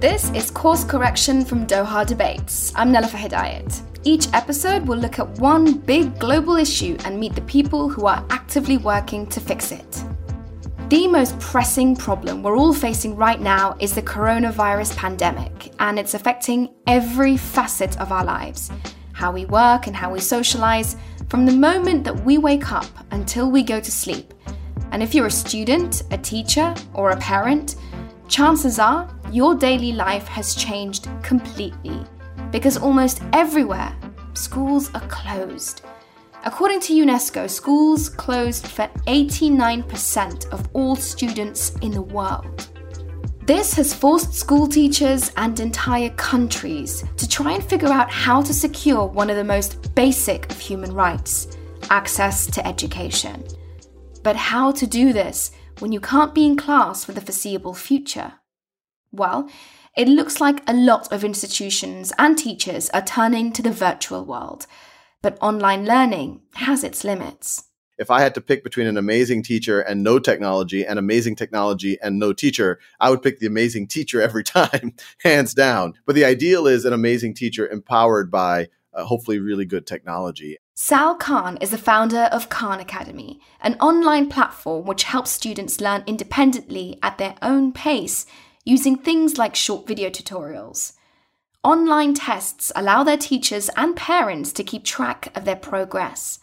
This is Course Correction from Doha Debates. I'm Nelufar Hedayat. Each episode will look at one big global issue and meet the people who are actively working to fix it. The most pressing problem we're all facing right now is the coronavirus pandemic, and it's affecting every facet of our lives how we work and how we socialize, from the moment that we wake up until we go to sleep. And if you're a student, a teacher, or a parent, chances are your daily life has changed completely because almost everywhere schools are closed. According to UNESCO, schools closed for 89% of all students in the world. This has forced school teachers and entire countries to try and figure out how to secure one of the most basic of human rights access to education. But how to do this when you can't be in class for the foreseeable future? Well, it looks like a lot of institutions and teachers are turning to the virtual world, but online learning has its limits. If I had to pick between an amazing teacher and no technology and amazing technology and no teacher, I would pick the amazing teacher every time, hands down. But the ideal is an amazing teacher empowered by uh, hopefully really good technology. Sal Khan is the founder of Khan Academy, an online platform which helps students learn independently at their own pace using things like short video tutorials. Online tests allow their teachers and parents to keep track of their progress.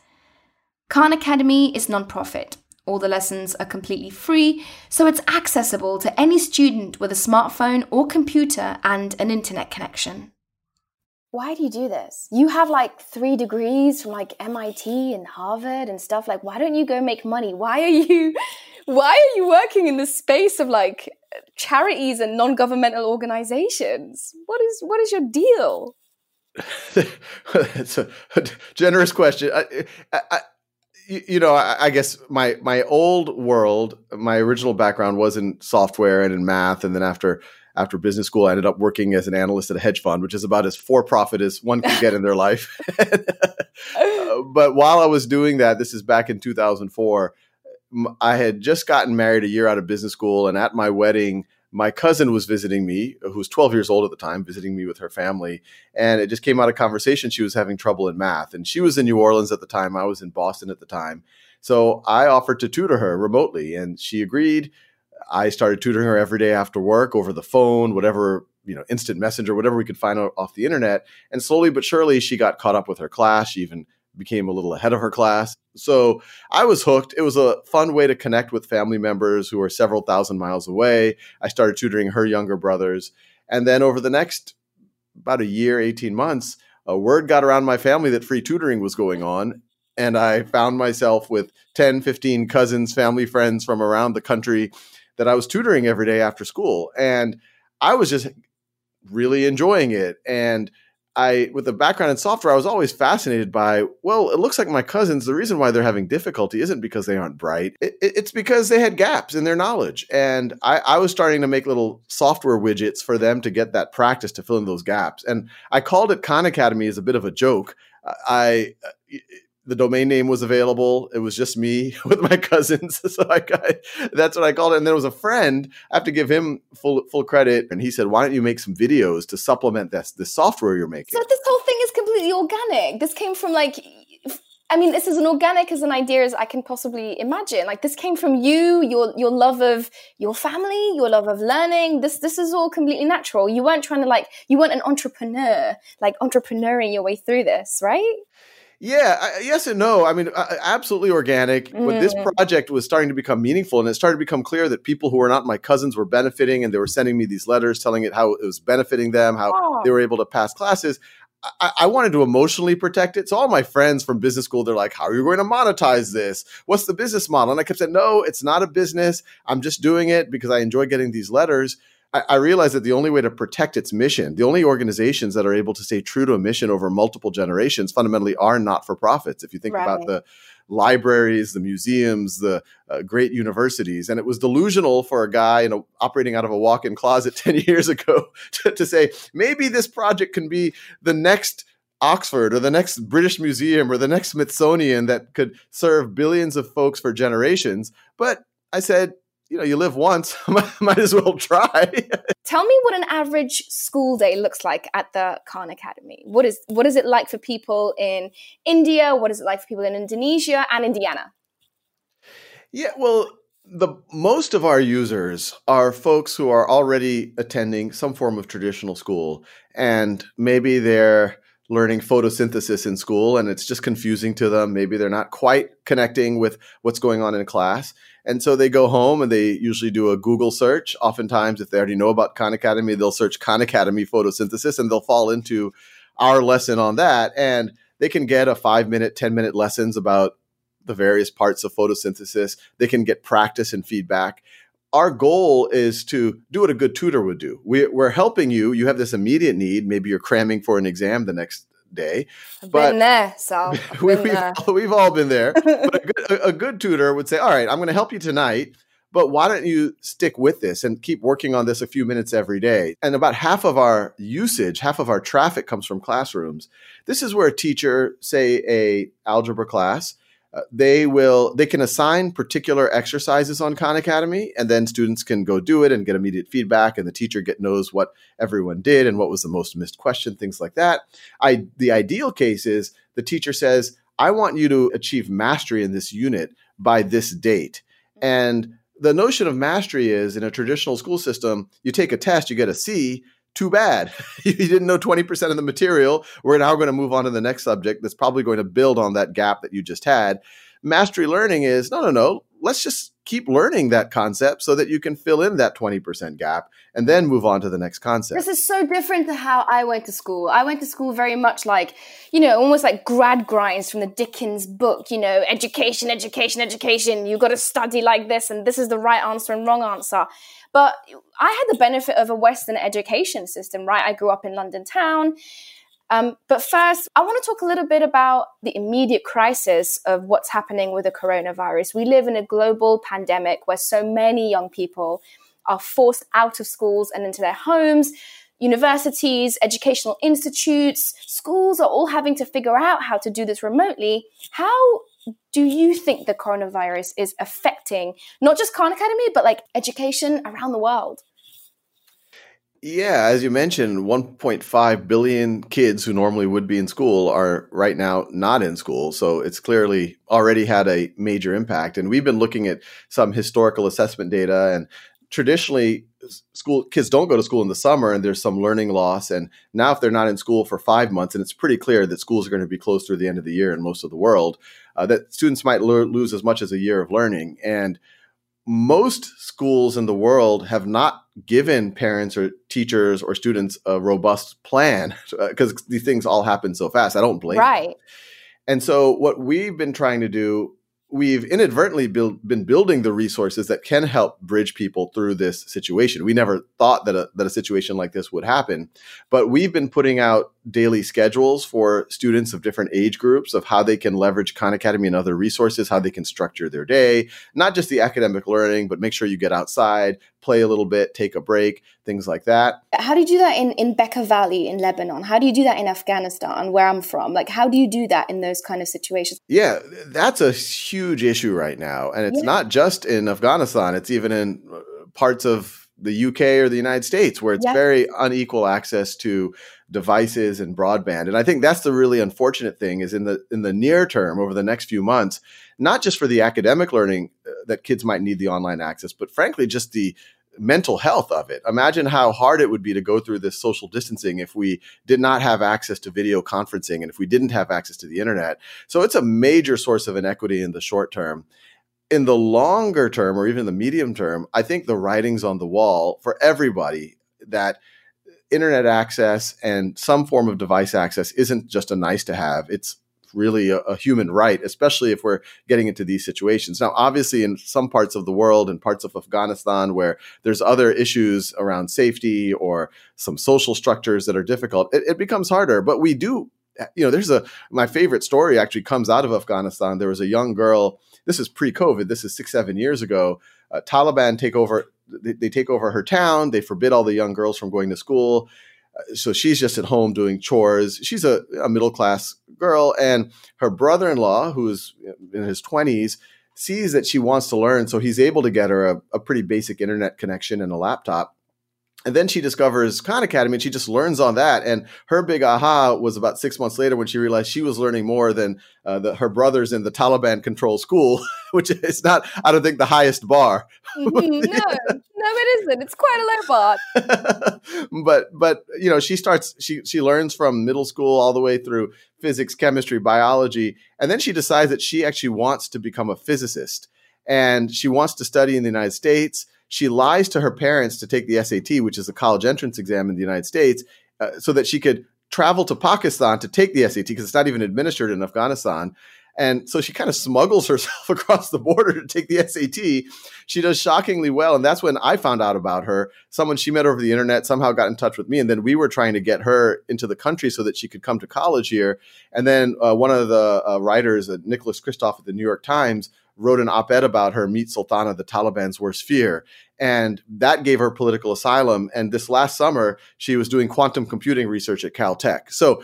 Khan Academy is non-profit. All the lessons are completely free, so it's accessible to any student with a smartphone or computer and an internet connection why do you do this? You have like three degrees from like MIT and Harvard and stuff. Like, why don't you go make money? Why are you, why are you working in the space of like charities and non-governmental organizations? What is, what is your deal? That's a, a, generous question. I, I, I, you know, I, guess my my old world, my original background was in software and in math, and then after after business school, I ended up working as an analyst at a hedge fund, which is about as for profit as one can get in their life. uh, but while I was doing that, this is back in 2004, I had just gotten married a year out of business school. And at my wedding, my cousin was visiting me, uh, who was 12 years old at the time, visiting me with her family. And it just came out of conversation. She was having trouble in math. And she was in New Orleans at the time. I was in Boston at the time. So I offered to tutor her remotely, and she agreed. I started tutoring her every day after work over the phone, whatever, you know, instant messenger, whatever we could find off the internet. And slowly but surely, she got caught up with her class. She even became a little ahead of her class. So I was hooked. It was a fun way to connect with family members who are several thousand miles away. I started tutoring her younger brothers. And then over the next about a year, 18 months, a word got around my family that free tutoring was going on. And I found myself with 10, 15 cousins, family friends from around the country that I was tutoring every day after school. And I was just really enjoying it. And I, with a background in software, I was always fascinated by, well, it looks like my cousins, the reason why they're having difficulty isn't because they aren't bright. It, it's because they had gaps in their knowledge. And I, I, was starting to make little software widgets for them to get that practice to fill in those gaps. And I called it Khan Academy as a bit of a joke. I, the domain name was available. It was just me with my cousins. So I got, that's what I called it. And there was a friend, I have to give him full full credit. And he said, Why don't you make some videos to supplement this the software you're making? So this whole thing is completely organic. This came from like I mean, this is as organic as an idea as I can possibly imagine. Like this came from you, your your love of your family, your love of learning. This this is all completely natural. You weren't trying to like you weren't an entrepreneur, like entrepreneuring your way through this, right? Yeah, I, yes and no. I mean, absolutely organic. Mm. But this project was starting to become meaningful, and it started to become clear that people who were not my cousins were benefiting, and they were sending me these letters telling it how it was benefiting them, how oh. they were able to pass classes. I, I, wanted to emotionally protect it. So all my friends from business school, they're like, "How are you going to monetize this? What's the business model?" And I kept saying, "No, it's not a business. I'm just doing it because I enjoy getting these letters." I, I realized that the only way to protect its mission, the only organizations that are able to stay true to a mission over multiple generations, fundamentally are not for profits. If you think right. about the libraries, the museums, the uh, great universities. And it was delusional for a guy know, operating out of a walk in closet 10 years ago to, to, say, maybe this project can be the next Oxford or the next British Museum or the next Smithsonian that could serve billions of folks for generations. But I said, you know, you live once, might as well try. tell me what an average school day looks like at the Khan Academy. What is what is it like for people in India? What is it like for people in Indonesia and Indiana? Yeah, well, the most of our users are folks who are already attending some form of traditional school and maybe they're learning photosynthesis in school and it's just confusing to them maybe they're not quite connecting with what's going on in class and so they go home and they usually do a Google search. Oftentimes, if they already know about Khan Academy, they'll search Khan Academy photosynthesis and they'll fall into our lesson on that. And they can get a five minute, 10 minute lessons about the various parts of photosynthesis. They can get practice and feedback. Our goal is to do what a good tutor would do. We, are helping you. You have this immediate need. Maybe you're cramming for an exam the next day. I've but been there, so we, have we've all been there. but a good, a good tutor would say, "All right, I'm going to help you tonight." But why don't you stick with this and keep working on this a few minutes every day? And about half of our usage, half of our traffic comes from classrooms. This is where a teacher, say a algebra class, uh, they will they can assign particular exercises on Khan Academy, and then students can go do it and get immediate feedback, and the teacher get knows what everyone did and what was the most missed question, things like that. I the ideal case is the teacher says, "I want you to achieve mastery in this unit by this date," and the notion of mastery is in a traditional school system, you take a test, you get a C, too bad. you didn't know 20% of the material. We're now going to move on to the next subject that's probably going to build on that gap that you just had. Mastery learning is no, no, no. Let's just keep learning that concept so that you can fill in that 20% gap and then move on to the next concept. This is so different to how I went to school. I went to school very much like, you know, almost like Gradgrinds from the Dickens book, you know, education, education, education. You've got to study like this, and this is the right answer and wrong answer. But I had the benefit of a Western education system, right? I grew up in London town. Um, but first, I want to talk a little bit about the immediate crisis of what's happening with the coronavirus. We live in a global pandemic where so many young people are forced out of schools and into their homes. Universities, educational institutes, schools are all having to figure out how to do this remotely. How do you think the coronavirus is affecting not just Khan Academy, but like education around the world? Yeah, as you mentioned, 1.5 billion kids who normally would be in school are right now not in school. So it's clearly already had a major impact. And we've been looking at some historical assessment data and traditionally school kids don't go to school in the summer and there's some learning loss. And now if they're not in school for five months and it's pretty clear that schools are going to be closed through the end of the year in most of the world uh, that students might lose as much as a year of learning. And most schools in the world have not given parents or teachers or students a robust plan because these things all happen so fast. I don't blame right. And so what we've been trying to do we've inadvertently build, been building the resources that can help bridge people through this situation. We never thought that a, that a situation like this would happen, but we've been putting out daily schedules for students of different age groups of how they can leverage Khan Academy and other resources, how they can structure their day, not just the academic learning, but make sure you get outside, play a little bit, take a break, things like that. How do you do that in, in Bekaa Valley in Lebanon? How do you do that in Afghanistan, where I'm from? Like, how do you do that in those kind of situations? Yeah, that's a huge issue right now. And it's yeah. not just in Afghanistan, it's even in uh, parts of the UK or the United States, where it's very unequal access to devices and broadband. And I think that's the really unfortunate thing is in the in the near term, over the next few months, not just for the academic learning uh, that kids might need the online access, but frankly, just the mental health of it. Imagine how hard it would be to go through this social distancing if we did not have access to video conferencing and if we didn't have access to the internet. So it's a major source of inequity in the short term in the longer term or even the medium term, I think the writing's on the wall for everybody that internet access and some form of device access isn't just a nice to have. It's really a, a, human right, especially if we're getting into these situations. Now, obviously, in some parts of the world and parts of Afghanistan where there's other issues around safety or some social structures that are difficult, it, it becomes harder. But we do, you know, there's a my favorite story actually comes out of Afghanistan. There was a young girl this is pre-COVID. This is six, seven years ago. Uh, Taliban take over. They, they, take over her town. They forbid all the young girls from going to school. Uh, so she's just at home doing chores. She's a, a middle class girl, and her brother in law, who's in his twenties, sees that she wants to learn. So he's able to get her a, a pretty basic internet connection and a laptop And then she discovers Khan Academy and she just learns on that. And her big aha was about six months later when she realized she was learning more than uh, the, her brothers in the Taliban controlled school, which is not, I don't think, the highest bar. Mm-hmm. no, no, it isn't. It's quite a low bar. but, but, you know, she starts, she, she learns from middle school all the way through physics, chemistry, biology. And then she decides that she actually wants to become a physicist and she wants to study in the United States she lies to her parents to take the SAT, which is a college entrance exam in the United States, uh, so that she could travel to Pakistan to take the SAT because it's not even administered in Afghanistan. And so she kind of smuggles herself across the border to take the SAT. She does shockingly well. And that's when I found out about her. Someone she met over the internet somehow got in touch with me. And then we were trying to get her into the country so that she could come to college here. And then uh, one of the uh, writers, uh, Nicholas Kristof at the New York Times, wrote an op ed about her, Meet Sultana, the Taliban's worst fear. And that gave her political asylum. And this last summer, she was doing quantum computing research at Caltech. So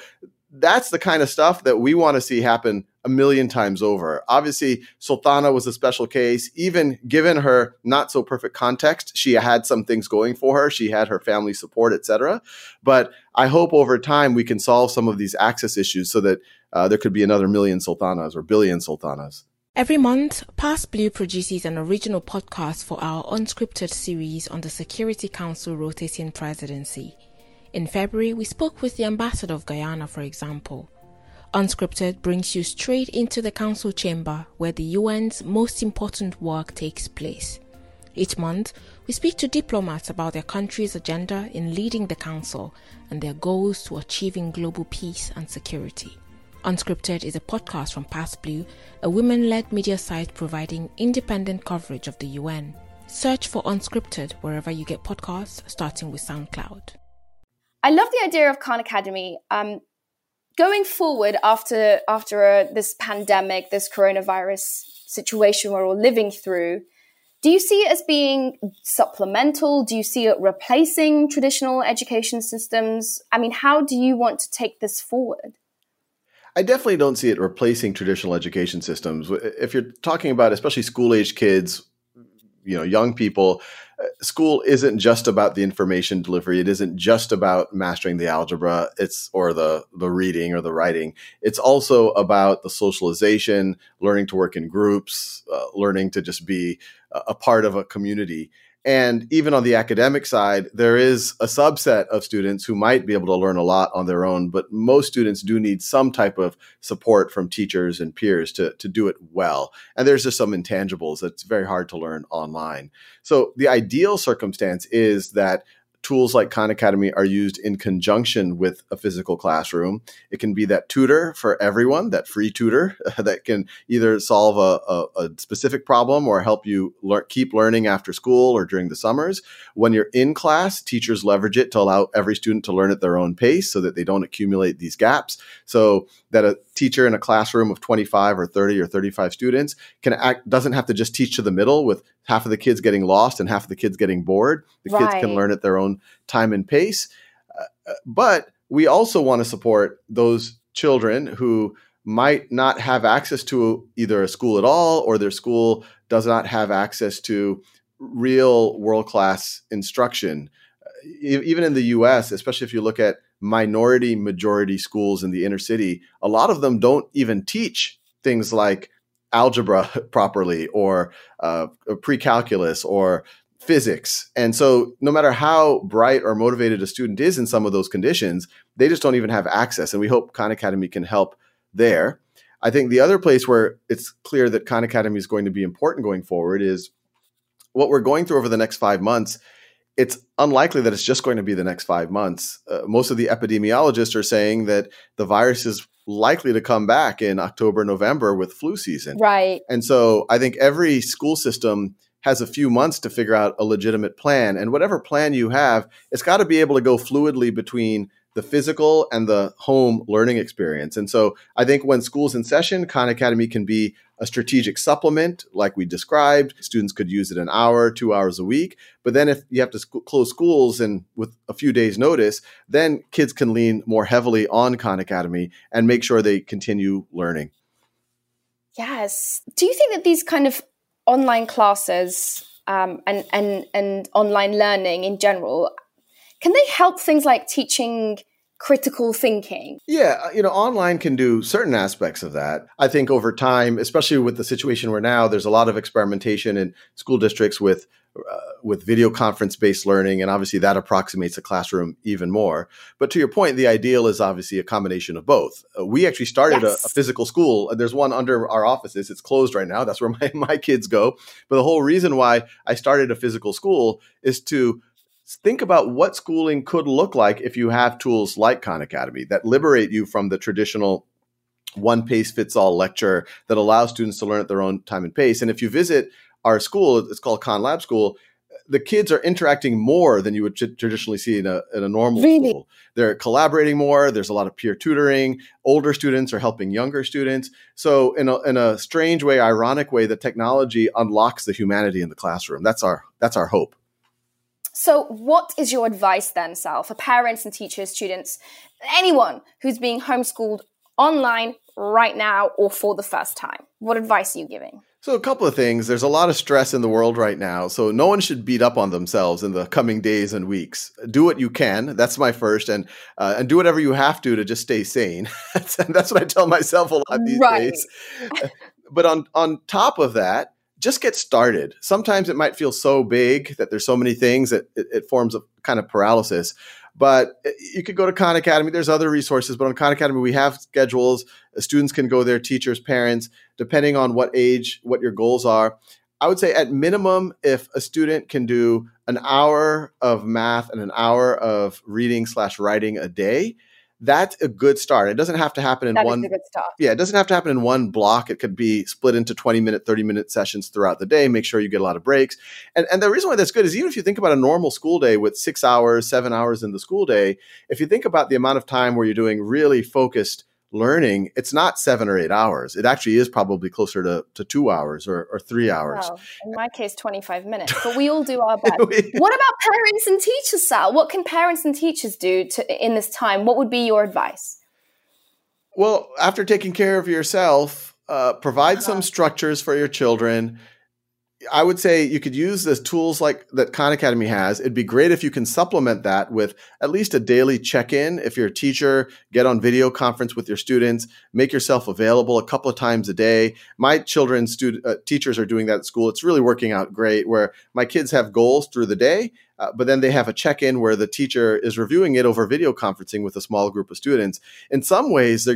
that's the kind of stuff that we want to see happen a million times over. Obviously, Sultana was a special case. Even given her not so perfect context, she had some things going for her. She had her family support, etc. But I hope over time we can solve some of these access issues so that uh, there could be another million sultanas or billion sultanas. Every month, PassBlue produces an original podcast for our unscripted series on the Security Council rotating presidency. In February, we spoke with the ambassador of Guyana, for example. Unscripted brings you straight into the council chamber where the UN's most important work takes place. Each month, we speak to diplomats about their country's agenda in leading the council and their goals to achieving global peace and security. Unscripted is a podcast from PassBlue, a women led media site providing independent coverage of the UN. Search for Unscripted wherever you get podcasts, starting with SoundCloud. I love the idea of Khan Academy. Um, going forward after after uh, this pandemic, this coronavirus situation we're all living through, do you see it as being supplemental? Do you see it replacing traditional education systems? I mean, how do you want to take this forward? I definitely don't see it replacing traditional education systems. If you're talking about especially school age kids, you know, young people, uh, school isn't just about the information delivery. It isn't just about mastering the algebra. It's or the the reading or the writing. It's also about the socialization, learning to work in groups, uh, learning to just be a part of a community. And even on the academic side, there is a subset of students who might be able to learn a lot on their own, but most students do need some type of support from teachers and peers to, to do it well. And there's just some intangibles that's very hard to learn online. So the ideal circumstance is that tools like Khan Academy are used in conjunction with a physical classroom. It can be that tutor for everyone, that free tutor that can either solve a, a, a specific problem or help you lear- keep learning after school or during the summers. When you're in class, teachers leverage it to allow every student to learn at their own pace so that they don't accumulate these gaps. So that a teacher in a classroom of 25 or 30 or 35 students can act doesn't have to just teach to the middle with half of the kids getting lost and half of the kids getting bored. The right. kids can learn at their own time and pace. Uh, uh but we also want to support those children who might not have access to either a school at all or their school does not have access to real world class instruction. Uh, even in the US, especially if you look at minority majority schools in the inner city, a lot of them don't even teach things like algebra properly or uh, pre-calculus or physics. And so no matter how bright or motivated a student is in some of those conditions, they just don't even have access. And we hope Khan Academy can help there. I think the other place where it's clear that Khan Academy is going to be important going forward is what we're going through over the next five months it's unlikely that it's just going to be the next five months. Uh, most of the epidemiologists are saying that the virus is likely to come back in October, November with flu season. Right. And so I think every school system has a few months to figure out a legitimate plan. And whatever plan you have, it's got to be able to go fluidly between the physical and the home learning experience. And so I think when school's in session, Khan Academy can be a strategic supplement, like we described. Students could use it an hour, two hours a week. But then if you have to sc- close schools and with a few days' notice, then kids can lean more heavily on Khan Academy and make sure they continue learning. Yes. Do you think that these kind of online classes um, and, and, and online learning in general can they help things like teaching critical thinking? Yeah, uh, you know, online can do certain aspects of that. I think over time, especially with the situation we're now, there's a lot of experimentation in school districts with uh, with video conference based learning, and obviously that approximates the classroom even more. But to your point, the ideal is obviously a combination of both. Uh, we actually started yes. a, a, physical school, and there's one under our offices. It's closed right now. That's where my, my kids go. But the whole reason why I started a physical school is to think about what schooling could look like if you have tools like Khan Academy that liberate you from the traditional one pace fits all lecture that allows students to learn at their own time and pace. And if you visit our school, it's called Khan Lab School. The kids are interacting more than you would t- traditionally see in a, in a normal really? school. They're collaborating more. There's a lot of peer tutoring. Older students are helping younger students. So, in a, in a strange way, ironic way, the technology unlocks the humanity in the classroom. That's our that's our hope. So, what is your advice then, Sal, for parents and teachers, students, anyone who's being homeschooled online right now or for the first time? What advice are you giving? So, a couple of things. There's a lot of stress in the world right now. So, no one should beat up on themselves in the coming days and weeks. Do what you can. That's my first. And uh, and do whatever you have to to just stay sane. that's, that's what I tell myself a lot these right. days. but on, on top of that, just get started. Sometimes it might feel so big that there's so many things that it, it forms a kind of paralysis. But eh, you could go to Khan Academy. There's other resources, but on Khan Academy, we have schedules. Students can go there, teachers, parents, depending on what age, what your goals are. I would say at minimum, if a student can do an hour of math and an hour of reading slash writing a day, that's a good start. It doesn't have to happen in that one. Yeah, it doesn't have to happen in one block. It could be split into 20 minute, 30 minute sessions throughout the day. Make sure you get a lot of breaks. And, and the reason why that's good is even if you think about a normal school day with six hours, seven hours in the school day, if you think about the amount of time where you're doing really focused learning, it's not seven or eight hours. It actually is probably closer to, to two hours or, or three hours. Wow. In my case, 25 minutes, but we all do our best. what about parents and teachers, Sal? What can parents and teachers do to, in this time? What would be your advice? Well, after taking care of yourself, uh, provide uh-huh. some structures for your children I would say you could use the tools like that Khan Academy has. It'd be great if you can supplement that with at least a daily check-in. If you're a teacher, get on video conference with your students, make yourself available a couple of times a day. My children's uh, teachers are doing that at school. It's really working out great. Where my kids have goals through the day, uh, but then they have a check-in where the teacher is reviewing it over video conferencing with a small group of students. In some ways,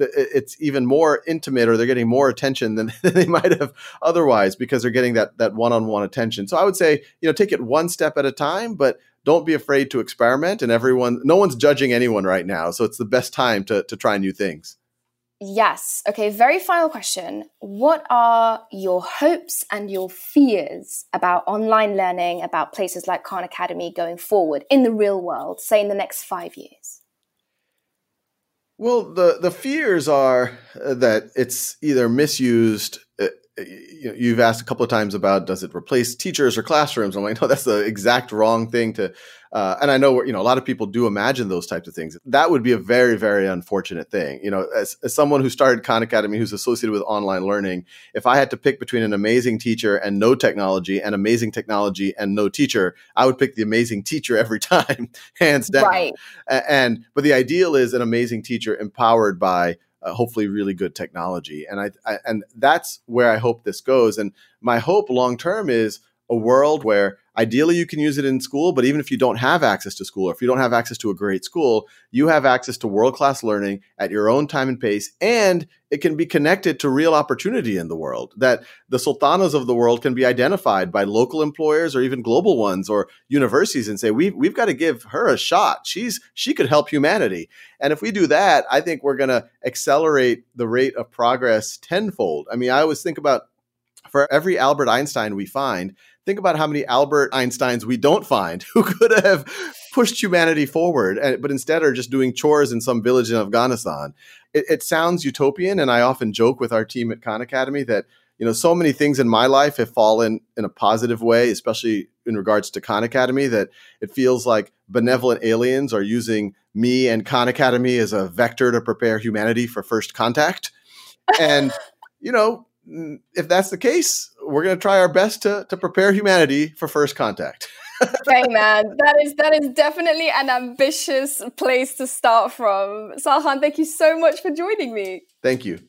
it's even more intimate or they're getting more attention than they might have otherwise because they're getting that that one-on-one attention. So I would say, you know, take it one step at a time, but don't be afraid to experiment and everyone no one's judging anyone right now. So it's the best time to to try new things. Yes. Okay, very final question. What are your hopes and your fears about online learning, about places like Khan Academy going forward in the real world, say in the next five years? Well, the the fears are uh, that it's either misused. Uh, you've asked a couple of times about does it replace teachers or classrooms? I'm like, no, that's the exact wrong thing to uh, and I know you know a lot of people do imagine those types of things. That would be a very very unfortunate thing. You know, as, as someone who started Khan Academy, who's associated with online learning, if I had to pick between an amazing teacher and no technology, and amazing technology and no teacher, I would pick the amazing teacher every time, hands down. Right. And but the ideal is an amazing teacher empowered by uh, hopefully really good technology. And I, I, and that's where i hope this goes. And my hope long term is a world where ideally you can use it in school, but even if you don't have access to school or if you don't have access to a great school, you have access to world class learning at your own time and pace. And it can be connected to real opportunity in the world that the sultanas of the world can be identified by local employers or even global ones or universities and say, we've, we've got to give her a shot. She's, she could help humanity. And if we do that, I think we're going to accelerate the rate of progress tenfold. I mean, I always think about for every Albert Einstein we find, think about how many Albert Einsteins we don't find who could have pushed humanity forward, eh, but instead are just doing chores in some village in Afghanistan. It, it sounds utopian, and I often joke with our team at Khan Academy that you know so many things in my life have fallen in a positive way, especially in regards to Khan Academy, that it feels like benevolent aliens are using me and Khan Academy as a vector to prepare humanity for first contact. And you know, Mm, if that's the case, we're going to try our best to to prepare humanity for first contact. okay, man, that is that is definitely an ambitious place to start from. Sal Khan, thank you so much for joining me. Thank you.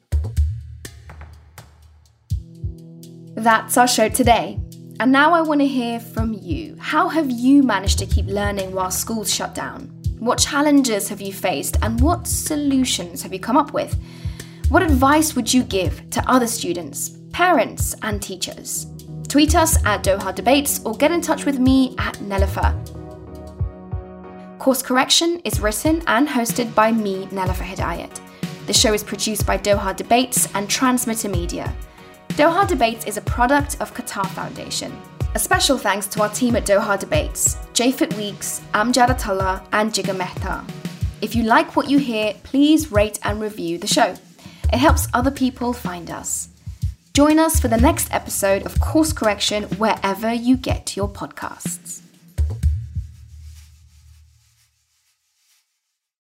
That's our show today. And now I want to hear from you. How have you managed to keep learning while schools shut down? What challenges have you faced and what solutions have you come up with? What advice would you give to other students, parents, and teachers? Tweet us at Doha Debates or get in touch with me at Nelufar. Course Correction is written and hosted by me, Nelufar Hedayat. The show is produced by Doha Debates and Transmitter Media. Doha Debates is a product of Qatar Foundation. A special thanks to our team at Doha Debates, Japhet Weeks, Amjad Atallah, and Jigar Mehta. If you like what you hear, please rate and review the show. It helps other people find us. Join us for the next episode of Course Correction wherever you get your podcasts.